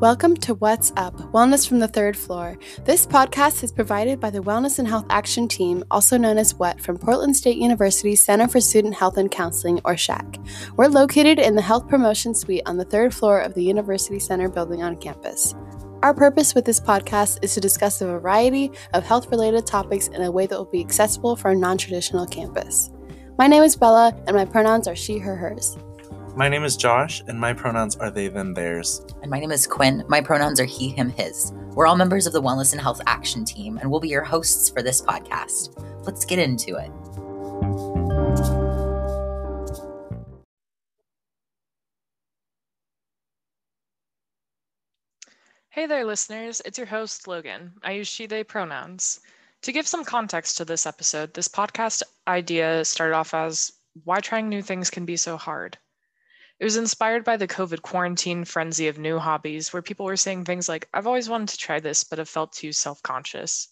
Welcome to What's Up Wellness from the Third Floor. This podcast is provided by the Wellness and Health Action Team, also known as WHAT, from Portland State University Center for Student Health and Counseling, or SHAC. We're located in the Health Promotion Suite on the third floor of the University Center building on campus. Our purpose with this podcast is to discuss a variety of health related topics in a way that will be accessible for a non traditional campus. My name is Bella, and my pronouns are she, her, hers. My name is Josh, and my pronouns are they, them, theirs. And my name is Quinn. My pronouns are he, him, his. We're all members of the Wellness and Health Action Team, and we'll be your hosts for this podcast. Let's get into it. Hey there, listeners. It's your host, Logan. I use she, they pronouns. To give some context to this episode, this podcast idea started off as why trying new things can be so hard. It was inspired by the COVID quarantine frenzy of new hobbies, where people were saying things like, I've always wanted to try this, but have felt too self conscious.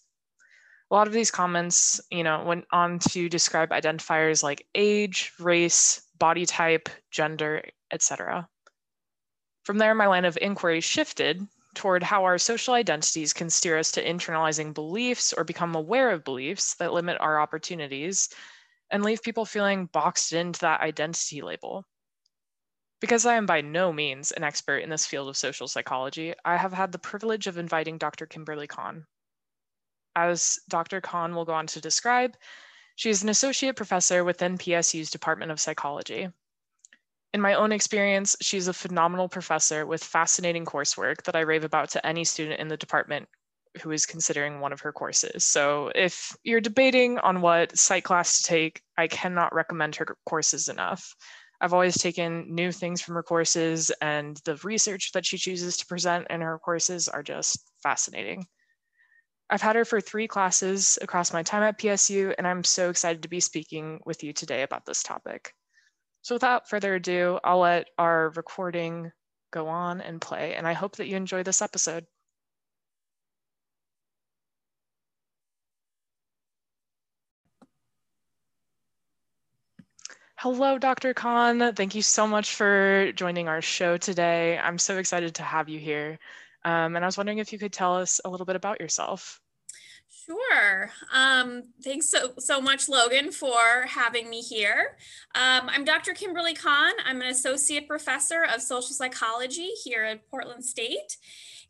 A lot of these comments, you know, went on to describe identifiers like age, race, body type, gender, etc. From there, my line of inquiry shifted toward how our social identities can steer us to internalizing beliefs or become aware of beliefs that limit our opportunities and leave people feeling boxed into that identity label. Because I am by no means an expert in this field of social psychology, I have had the privilege of inviting Dr. Kimberly Kahn. As Dr. Kahn will go on to describe, she is an associate professor within PSU's Department of Psychology. In my own experience, she's a phenomenal professor with fascinating coursework that I rave about to any student in the department who is considering one of her courses. So if you're debating on what psych class to take, I cannot recommend her courses enough. I've always taken new things from her courses, and the research that she chooses to present in her courses are just fascinating. I've had her for three classes across my time at PSU, and I'm so excited to be speaking with you today about this topic. So, without further ado, I'll let our recording go on and play, and I hope that you enjoy this episode. Hello, Dr. Kahn. Thank you so much for joining our show today. I'm so excited to have you here. Um, and I was wondering if you could tell us a little bit about yourself. Sure. Um, thanks so, so much, Logan, for having me here. Um, I'm Dr. Kimberly Kahn. I'm an associate professor of social psychology here at Portland State.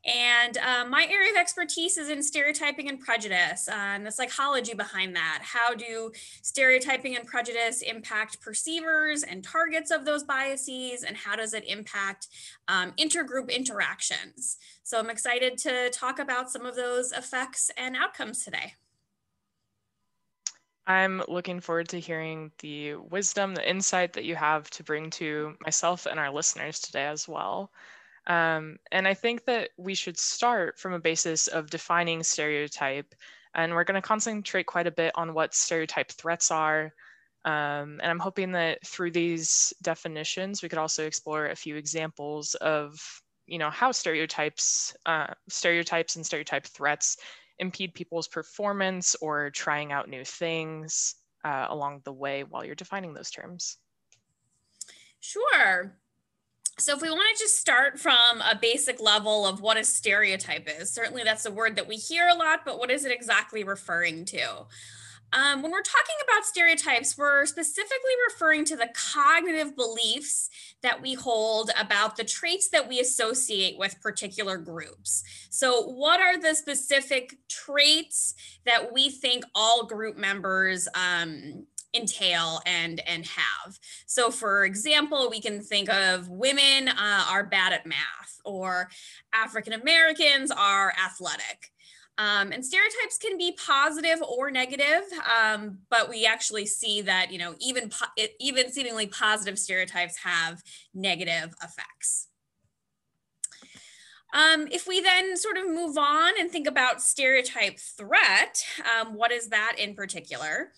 And uh, my area of expertise is in stereotyping and prejudice uh, and the psychology behind that. How do stereotyping and prejudice impact perceivers and targets of those biases? And how does it impact um, intergroup interactions? So I'm excited to talk about some of those effects and outcomes today. I'm looking forward to hearing the wisdom, the insight that you have to bring to myself and our listeners today as well. Um, and I think that we should start from a basis of defining stereotype. And we're going to concentrate quite a bit on what stereotype threats are. Um, and I'm hoping that through these definitions, we could also explore a few examples of, you know, how stereotypes, uh, stereotypes and stereotype threats impede people's performance or trying out new things uh, along the way while you're defining those terms. Sure. So if we want to just start from a basic level of what a stereotype is, certainly that's a word that we hear a lot, but what is it exactly referring to? Um, when we're talking about stereotypes, we're specifically referring to the cognitive beliefs that we hold about the traits that we associate with particular groups. So, what are the specific traits that we think all group members um, entail and and have. So for example we can think of women uh, are bad at math or african americans are athletic. Um, and stereotypes can be positive or negative um, but we actually see that you know even po- even seemingly positive stereotypes have negative effects. Um, if we then sort of move on and think about stereotype threat, um, what is that in particular?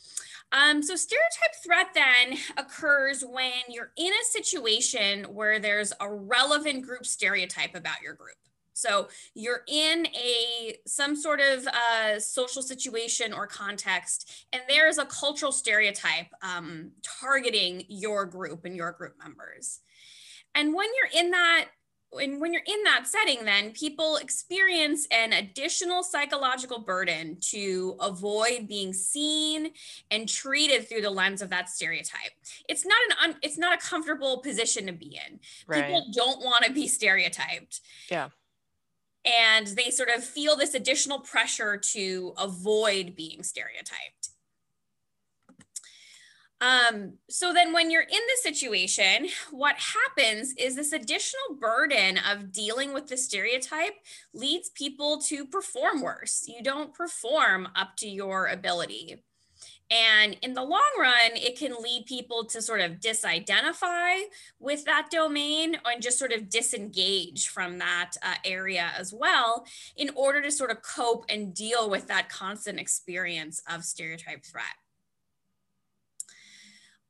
Um, so stereotype threat then occurs when you're in a situation where there's a relevant group stereotype about your group. So you're in a some sort of uh, social situation or context, and there's a cultural stereotype um, targeting your group and your group members. And when you're in that when, when you're in that setting, then people experience an additional psychological burden to avoid being seen and treated through the lens of that stereotype. It's not an un, it's not a comfortable position to be in. Right. People don't want to be stereotyped. Yeah. And they sort of feel this additional pressure to avoid being stereotyped. Um, so then when you're in this situation, what happens is this additional burden of dealing with the stereotype leads people to perform worse. You don't perform up to your ability. And in the long run, it can lead people to sort of disidentify with that domain and just sort of disengage from that uh, area as well in order to sort of cope and deal with that constant experience of stereotype threat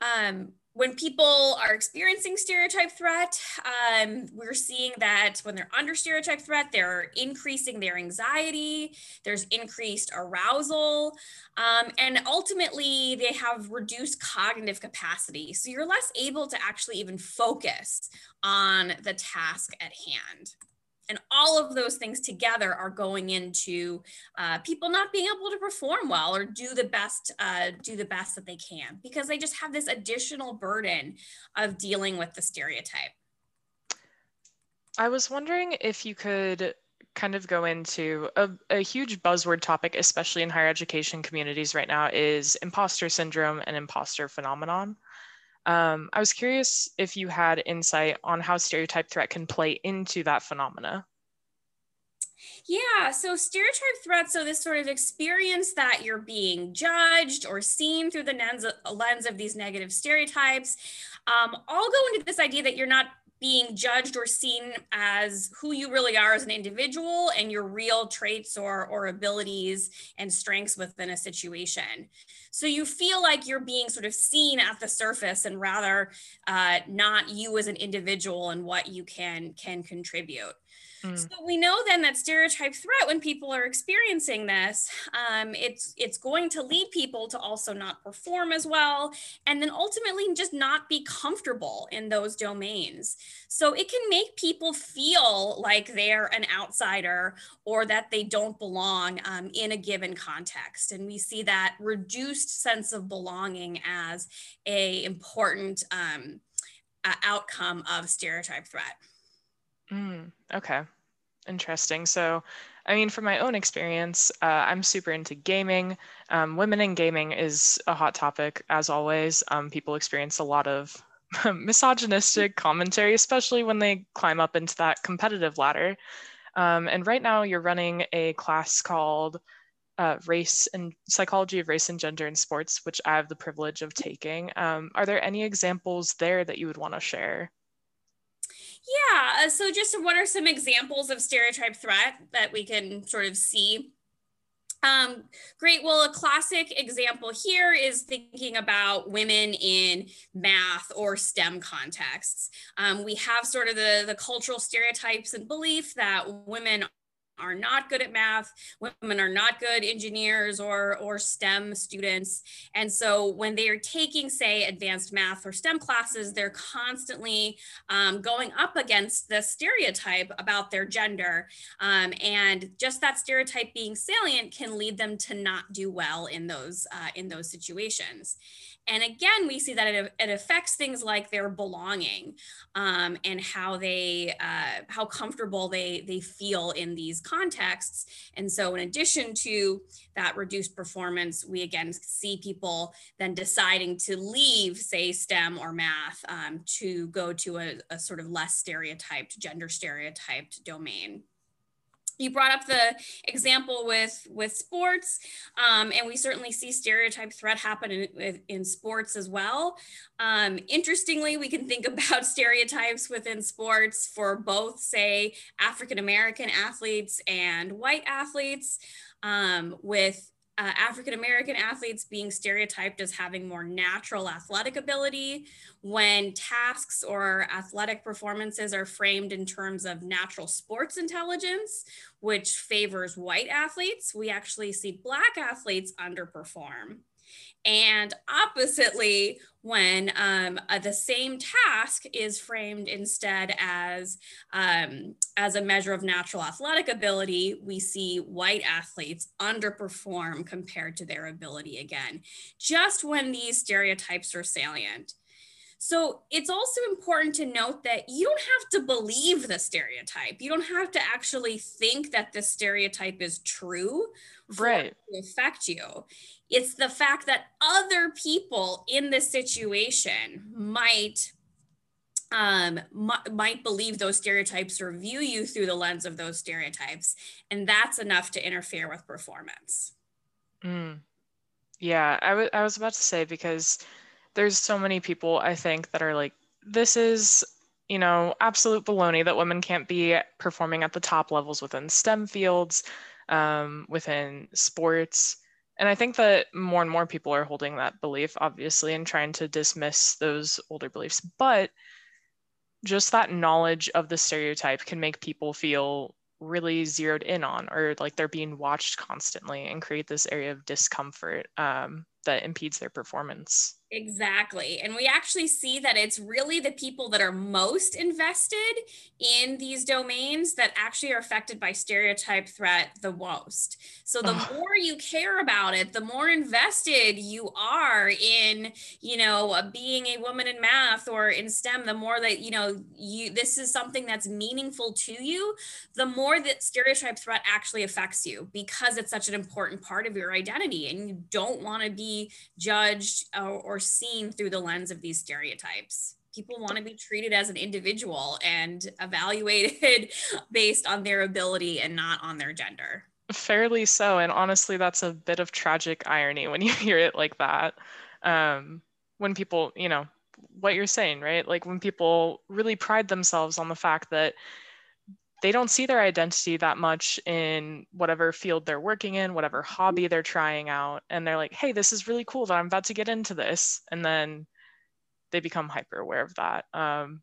um, when people are experiencing stereotype threat, um, we're seeing that when they're under stereotype threat, they're increasing their anxiety, there's increased arousal, um, and ultimately they have reduced cognitive capacity. So you're less able to actually even focus on the task at hand and all of those things together are going into uh, people not being able to perform well or do the best uh, do the best that they can because they just have this additional burden of dealing with the stereotype. I was wondering if you could kind of go into a, a huge buzzword topic especially in higher education communities right now is imposter syndrome and imposter phenomenon um, I was curious if you had insight on how stereotype threat can play into that phenomena. Yeah, so stereotype threat, so this sort of experience that you're being judged or seen through the lens of, lens of these negative stereotypes, um, all go into this idea that you're not being judged or seen as who you really are as an individual and your real traits or, or abilities and strengths within a situation. So you feel like you're being sort of seen at the surface and rather uh, not you as an individual and what you can can contribute. Mm. So we know then that stereotype threat, when people are experiencing this, um, it's it's going to lead people to also not perform as well, and then ultimately just not be comfortable in those domains. So it can make people feel like they're an outsider or that they don't belong um, in a given context, and we see that reduced sense of belonging as a important um, uh, outcome of stereotype threat. Mm, okay. Interesting. So, I mean, from my own experience, uh, I'm super into gaming. Um, women in gaming is a hot topic, as always. Um, people experience a lot of misogynistic commentary, especially when they climb up into that competitive ladder. Um, and right now, you're running a class called uh, Race and Psychology of Race and Gender in Sports, which I have the privilege of taking. Um, are there any examples there that you would want to share? Yeah. Uh, so, just what are some examples of stereotype threat that we can sort of see? Um, great. Well, a classic example here is thinking about women in math or STEM contexts. Um, we have sort of the, the cultural stereotypes and belief that women are not good at math women are not good engineers or or stem students. And so when they are taking say advanced math or stem classes they're constantly um, going up against the stereotype about their gender. Um, and just that stereotype being salient can lead them to not do well in those uh, in those situations and again, we see that it, it affects things like their belonging um, and how they, uh, how comfortable they, they feel in these contexts. And so in addition to that reduced performance, we again see people then deciding to leave, say, STEM or math um, to go to a, a sort of less stereotyped, gender stereotyped domain you brought up the example with with sports um, and we certainly see stereotype threat happen in, in sports as well. Um, interestingly we can think about stereotypes within sports for both say african american athletes and white athletes um, with uh, African American athletes being stereotyped as having more natural athletic ability when tasks or athletic performances are framed in terms of natural sports intelligence, which favors white athletes, we actually see Black athletes underperform. And oppositely, when um, uh, the same task is framed instead as um, as a measure of natural athletic ability, we see white athletes underperform compared to their ability again, just when these stereotypes are salient. So it's also important to note that you don't have to believe the stereotype. You don't have to actually think that the stereotype is true right. to affect you. It's the fact that other people in this situation might um might believe those stereotypes or view you through the lens of those stereotypes and that's enough to interfere with performance mm. yeah I, w- I was about to say because there's so many people I think that are like, this is, you know, absolute baloney that women can't be performing at the top levels within STEM fields, um, within sports. And I think that more and more people are holding that belief, obviously, and trying to dismiss those older beliefs. But just that knowledge of the stereotype can make people feel really zeroed in on or like they're being watched constantly and create this area of discomfort um, that impedes their performance. Exactly. And we actually see that it's really the people that are most invested in these domains that actually are affected by stereotype threat the most. So the more you care about it, the more invested you are in, you know, being a woman in math or in STEM, the more that, you know, you this is something that's meaningful to you, the more that stereotype threat actually affects you because it's such an important part of your identity and you don't want to be judged or, or or seen through the lens of these stereotypes. People want to be treated as an individual and evaluated based on their ability and not on their gender. Fairly so. And honestly, that's a bit of tragic irony when you hear it like that. Um, when people, you know, what you're saying, right? Like when people really pride themselves on the fact that they don't see their identity that much in whatever field they're working in, whatever hobby they're trying out. And they're like, hey, this is really cool that I'm about to get into this. And then they become hyper aware of that. Um,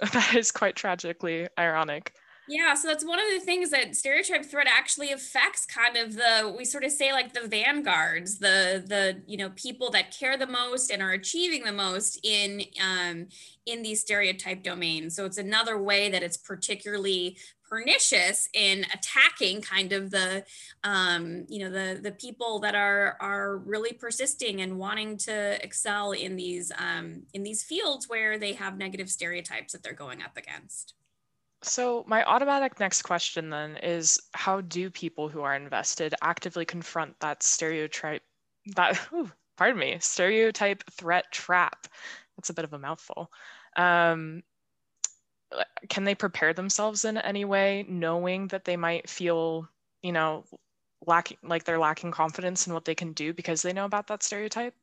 that is quite tragically ironic. Yeah, so that's one of the things that stereotype threat actually affects kind of the we sort of say like the vanguards, the the you know people that care the most and are achieving the most in um in these stereotype domains. So it's another way that it's particularly pernicious in attacking kind of the um, you know the the people that are are really persisting and wanting to excel in these um, in these fields where they have negative stereotypes that they're going up against. So, my automatic next question then is how do people who are invested actively confront that stereotype, that, ooh, pardon me, stereotype threat trap? That's a bit of a mouthful. Um, can they prepare themselves in any way, knowing that they might feel, you know, lacking, like they're lacking confidence in what they can do because they know about that stereotype?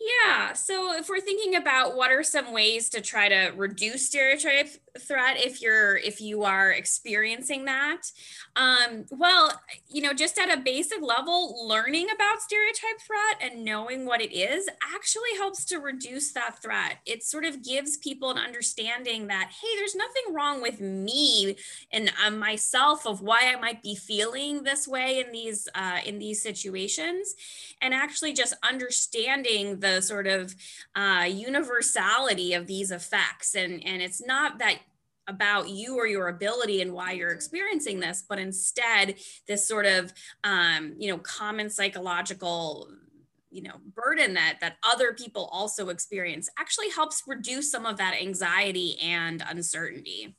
Yeah. So if we're thinking about what are some ways to try to reduce stereotype threat if you're if you are experiencing that, um, well, you know, just at a basic level, learning about stereotype threat and knowing what it is actually helps to reduce that threat. It sort of gives people an understanding that hey, there's nothing wrong with me and uh, myself of why I might be feeling this way in these uh, in these situations, and actually just understanding the sort of uh, universality of these effects. And, and it's not that about you or your ability and why you're experiencing this, but instead this sort of, um, you know, common psychological you know burden that that other people also experience actually helps reduce some of that anxiety and uncertainty.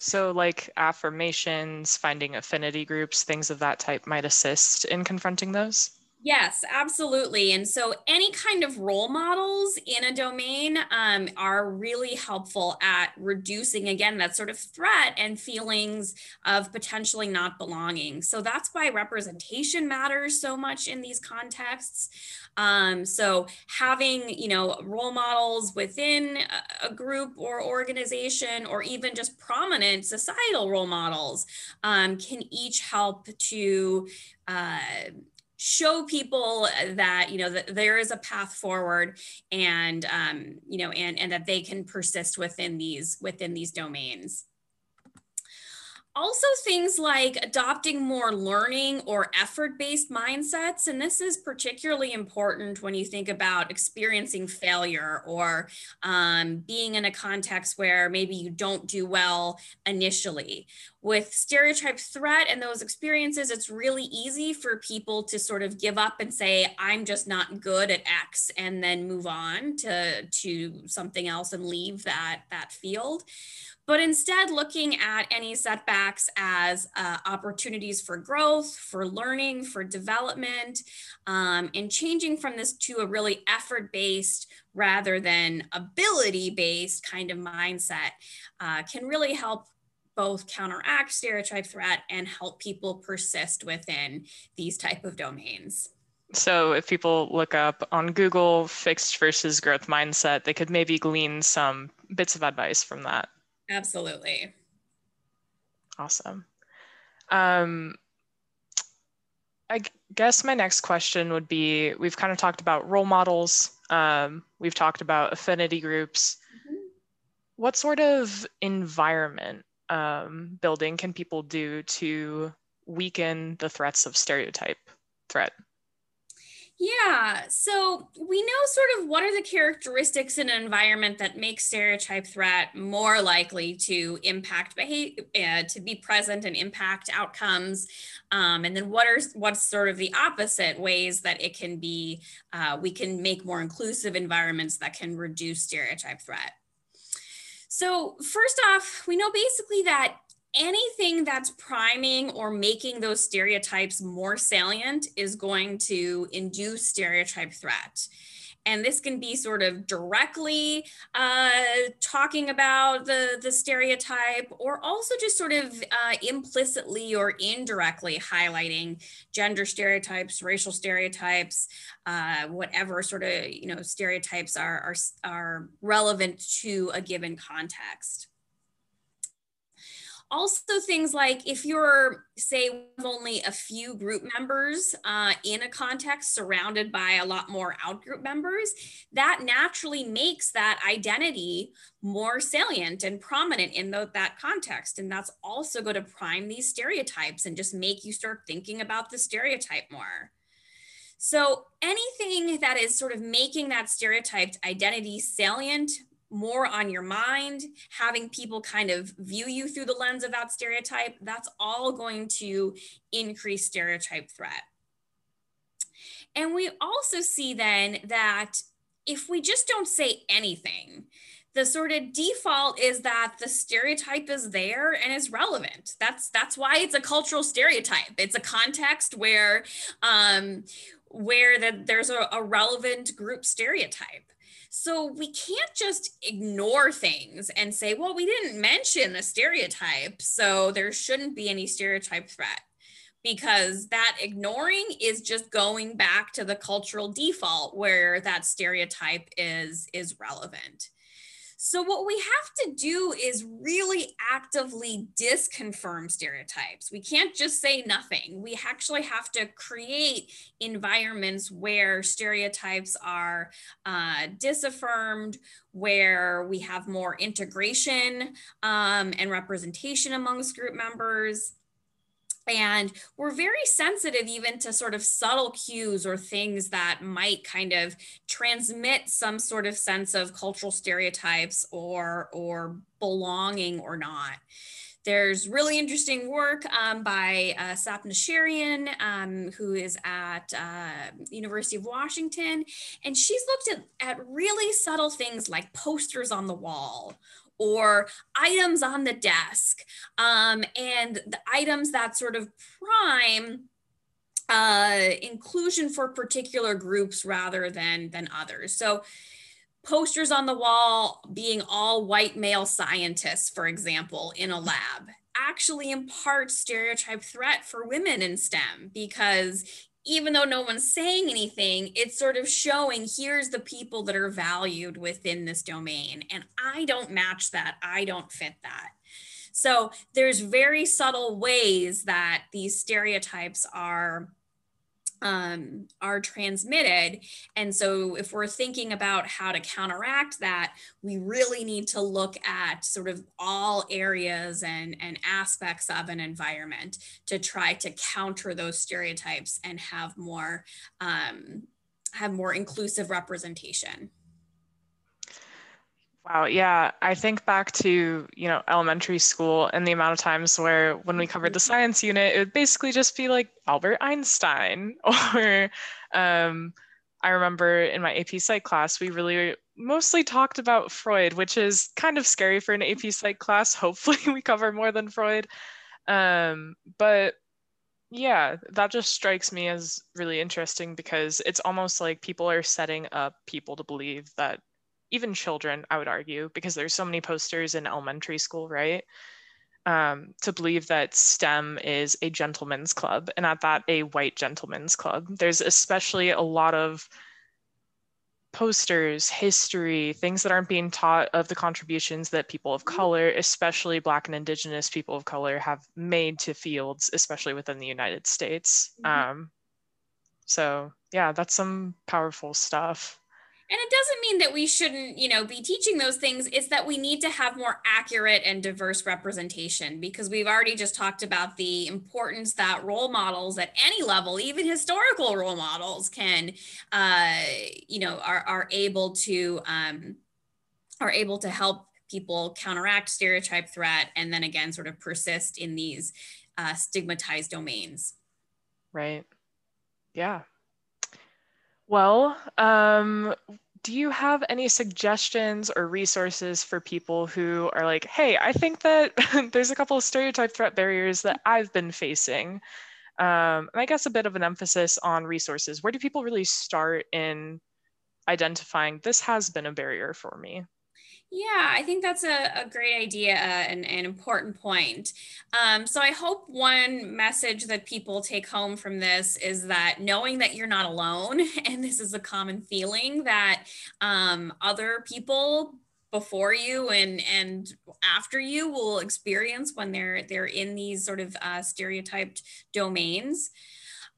So like affirmations finding affinity groups things of that type might assist in confronting those Yes, absolutely. And so, any kind of role models in a domain um, are really helpful at reducing, again, that sort of threat and feelings of potentially not belonging. So, that's why representation matters so much in these contexts. Um, so, having, you know, role models within a group or organization, or even just prominent societal role models, um, can each help to. Uh, show people that you know that there is a path forward and um, you know and and that they can persist within these within these domains Also, things like adopting more learning or effort based mindsets. And this is particularly important when you think about experiencing failure or um, being in a context where maybe you don't do well initially. With stereotype threat and those experiences, it's really easy for people to sort of give up and say, I'm just not good at X, and then move on to, to something else and leave that, that field but instead looking at any setbacks as uh, opportunities for growth, for learning, for development, um, and changing from this to a really effort based rather than ability based kind of mindset uh, can really help both counteract stereotype threat and help people persist within these type of domains. So if people look up on Google fixed versus growth mindset, they could maybe glean some bits of advice from that. Absolutely. Awesome. Um, I guess my next question would be we've kind of talked about role models, um, we've talked about affinity groups. Mm-hmm. What sort of environment um, building can people do to weaken the threats of stereotype threat? Yeah, so we know sort of what are the characteristics in an environment that make stereotype threat more likely to impact behavior, uh, to be present and impact outcomes, um, and then what are what's sort of the opposite ways that it can be uh, we can make more inclusive environments that can reduce stereotype threat. So first off, we know basically that anything that's priming or making those stereotypes more salient is going to induce stereotype threat. And this can be sort of directly uh, talking about the, the stereotype, or also just sort of uh, implicitly or indirectly highlighting gender stereotypes, racial stereotypes, uh, whatever sort of you know stereotypes are, are, are relevant to a given context also things like if you're say only a few group members uh, in a context surrounded by a lot more outgroup members that naturally makes that identity more salient and prominent in the, that context. And that's also going to prime these stereotypes and just make you start thinking about the stereotype more. So anything that is sort of making that stereotyped identity salient more on your mind, having people kind of view you through the lens of that stereotype, that's all going to increase stereotype threat. And we also see then that if we just don't say anything, the sort of default is that the stereotype is there and is relevant. That's that's why it's a cultural stereotype. It's a context where um, where that there's a, a relevant group stereotype. So we can't just ignore things and say, well, we didn't mention a stereotype, so there shouldn't be any stereotype threat because that ignoring is just going back to the cultural default where that stereotype is is relevant. So, what we have to do is really actively disconfirm stereotypes. We can't just say nothing. We actually have to create environments where stereotypes are uh, disaffirmed, where we have more integration um, and representation amongst group members and we're very sensitive even to sort of subtle cues or things that might kind of transmit some sort of sense of cultural stereotypes or or belonging or not. There's really interesting work um, by uh, Sapna Cheryan, um, who is at uh, University of Washington, and she's looked at, at really subtle things like posters on the wall or items on the desk um, and the items that sort of prime uh, inclusion for particular groups rather than than others. So posters on the wall being all white male scientists for example in a lab actually impart stereotype threat for women in STEM because even though no one's saying anything, it's sort of showing here's the people that are valued within this domain. And I don't match that. I don't fit that. So there's very subtle ways that these stereotypes are um, are transmitted. And so, if we're thinking about how to counteract that, we really need to look at sort of all areas and, and aspects of an environment to try to counter those stereotypes and have more um, have more inclusive representation. Wow, yeah. I think back to, you know, elementary school and the amount of times where when we covered the science unit, it would basically just be like Albert Einstein. Or um, I remember in my AP Psych class, we really mostly talked about Freud, which is kind of scary for an AP Psych class. Hopefully, we cover more than Freud. Um, but yeah, that just strikes me as really interesting because it's almost like people are setting up people to believe that even children, I would argue, because there's so many posters in elementary school, right? Um, to believe that STEM is a gentleman's club, and at that, a white gentleman's club. There's especially a lot of posters, history, things that aren't being taught of the contributions that people of color, especially Black and Indigenous people of color, have made to fields, especially within the United States. Mm-hmm. Um, so, yeah, that's some powerful stuff. And it doesn't mean that we shouldn't, you know, be teaching those things. It's that we need to have more accurate and diverse representation because we've already just talked about the importance that role models at any level, even historical role models, can, uh, you know, are are able to um, are able to help people counteract stereotype threat and then again sort of persist in these uh, stigmatized domains. Right. Yeah, well, um, do you have any suggestions or resources for people who are like, hey, I think that there's a couple of stereotype threat barriers that I've been facing? Um, and I guess a bit of an emphasis on resources. Where do people really start in identifying this has been a barrier for me? Yeah, I think that's a, a great idea and an important point. Um, so I hope one message that people take home from this is that knowing that you're not alone, and this is a common feeling that um, other people before you and and after you will experience when they're they're in these sort of uh, stereotyped domains.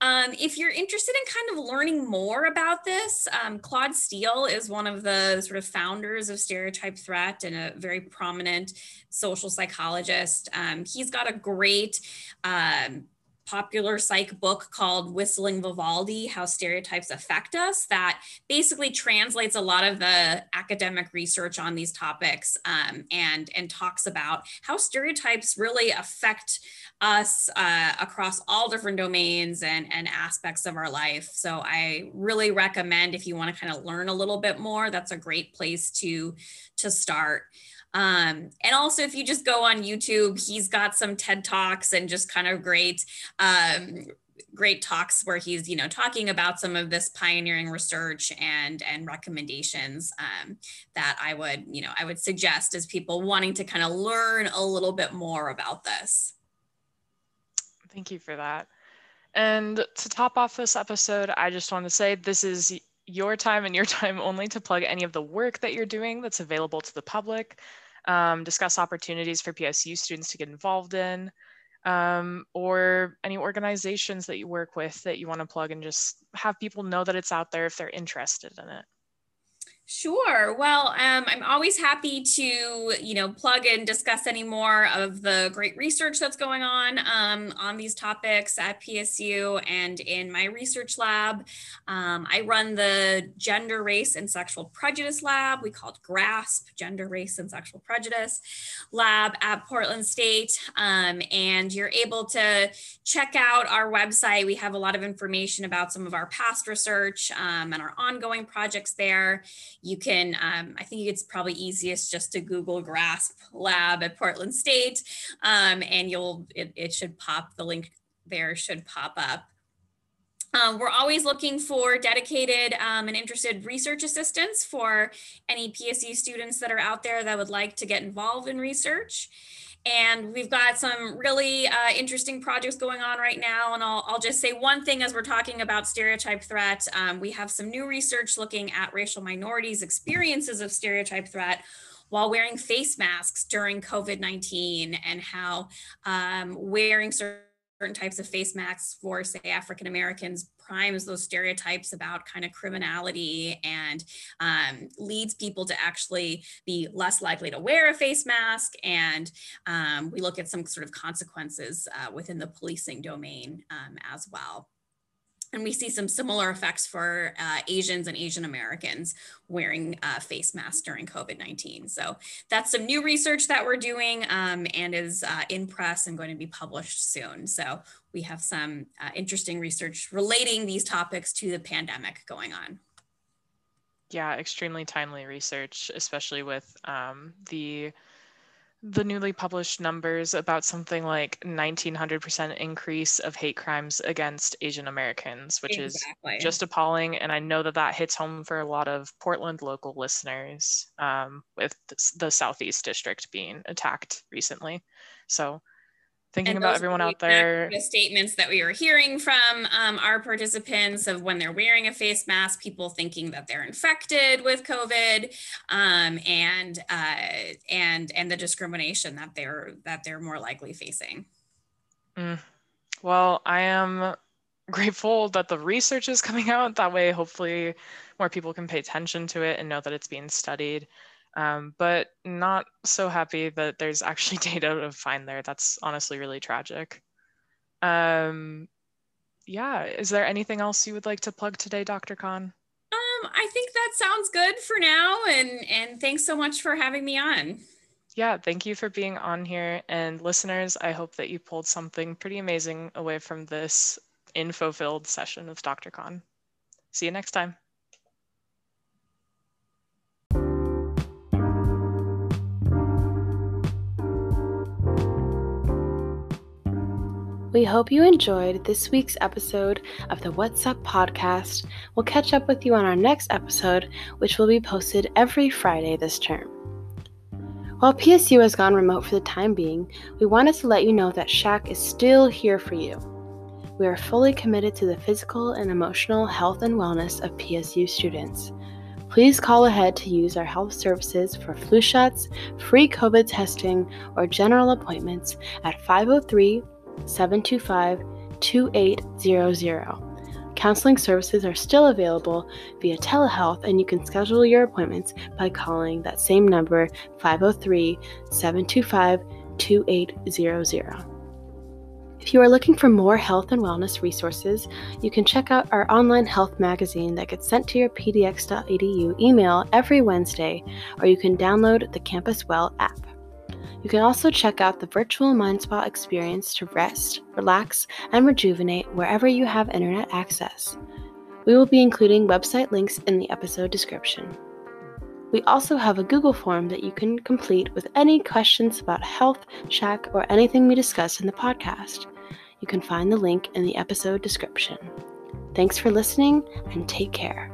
Um, if you're interested in kind of learning more about this, um, Claude Steele is one of the sort of founders of Stereotype Threat and a very prominent social psychologist. Um, he's got a great um, popular psych book called Whistling Vivaldi How Stereotypes Affect Us that basically translates a lot of the academic research on these topics um, and, and talks about how stereotypes really affect us uh, across all different domains and, and aspects of our life. So I really recommend if you want to kind of learn a little bit more, that's a great place to, to start. Um, and also, if you just go on YouTube, he's got some TED Talks and just kind of great. Um, great talks where he's you know talking about some of this pioneering research and and recommendations um, that i would you know i would suggest as people wanting to kind of learn a little bit more about this thank you for that and to top off this episode i just want to say this is your time and your time only to plug any of the work that you're doing that's available to the public um, discuss opportunities for PSU students to get involved in, um, or any organizations that you work with that you want to plug and just have people know that it's out there if they're interested in it. Sure. Well, um, I'm always happy to, you know, plug and discuss any more of the great research that's going on um, on these topics at PSU and in my research lab. Um, I run the Gender, Race, and Sexual Prejudice Lab. We call GRASP, Gender, Race, and Sexual Prejudice Lab at Portland State. Um, and you're able to check out our website. We have a lot of information about some of our past research um, and our ongoing projects there you can, um, I think it's probably easiest just to Google GRASP Lab at Portland State, um, and you'll, it, it should pop, the link there should pop up. Um, we're always looking for dedicated um, and interested research assistants for any PSU students that are out there that would like to get involved in research. And we've got some really uh, interesting projects going on right now. And I'll, I'll just say one thing as we're talking about stereotype threat. Um, we have some new research looking at racial minorities' experiences of stereotype threat while wearing face masks during COVID 19 and how um, wearing certain types of face masks for, say, African Americans primes those stereotypes about kind of criminality and um, leads people to actually be less likely to wear a face mask. And um, we look at some sort of consequences uh, within the policing domain um, as well. And we see some similar effects for uh, Asians and Asian Americans wearing uh, face masks during COVID 19. So that's some new research that we're doing um, and is uh, in press and going to be published soon. So we have some uh, interesting research relating these topics to the pandemic going on. Yeah, extremely timely research, especially with um, the the newly published numbers about something like 1900% increase of hate crimes against Asian Americans, which exactly. is just appalling. And I know that that hits home for a lot of Portland local listeners, um, with the Southeast District being attacked recently. So thinking about everyone out there. The statements that we were hearing from um, our participants of when they're wearing a face mask, people thinking that they're infected with COVID, um, and uh, and and the discrimination that they're that they're more likely facing. Mm. Well, I am grateful that the research is coming out. That way, hopefully, more people can pay attention to it and know that it's being studied um, but not so happy that there's actually data to find there. That's honestly really tragic. Um, yeah, is there anything else you would like to plug today, Dr. Kahn? Um, I think that sounds good for now, and and thanks so much for having me on. Yeah, thank you for being on here, and listeners, I hope that you pulled something pretty amazing away from this info-filled session with Dr. Kahn. See you next time. We hope you enjoyed this week's episode of the What's Up podcast. We'll catch up with you on our next episode, which will be posted every Friday this term. While PSU has gone remote for the time being, we wanted to let you know that SHAC is still here for you. We are fully committed to the physical and emotional health and wellness of PSU students. Please call ahead to use our health services for flu shots, free COVID testing, or general appointments at 503 725 2800. Counseling services are still available via telehealth, and you can schedule your appointments by calling that same number 503 725 2800. If you are looking for more health and wellness resources, you can check out our online health magazine that gets sent to your pdx.edu email every Wednesday, or you can download the Campus Well app. You can also check out the virtual Mind Spa experience to rest, relax, and rejuvenate wherever you have internet access. We will be including website links in the episode description. We also have a Google form that you can complete with any questions about health, SHAC, or anything we discuss in the podcast. You can find the link in the episode description. Thanks for listening and take care.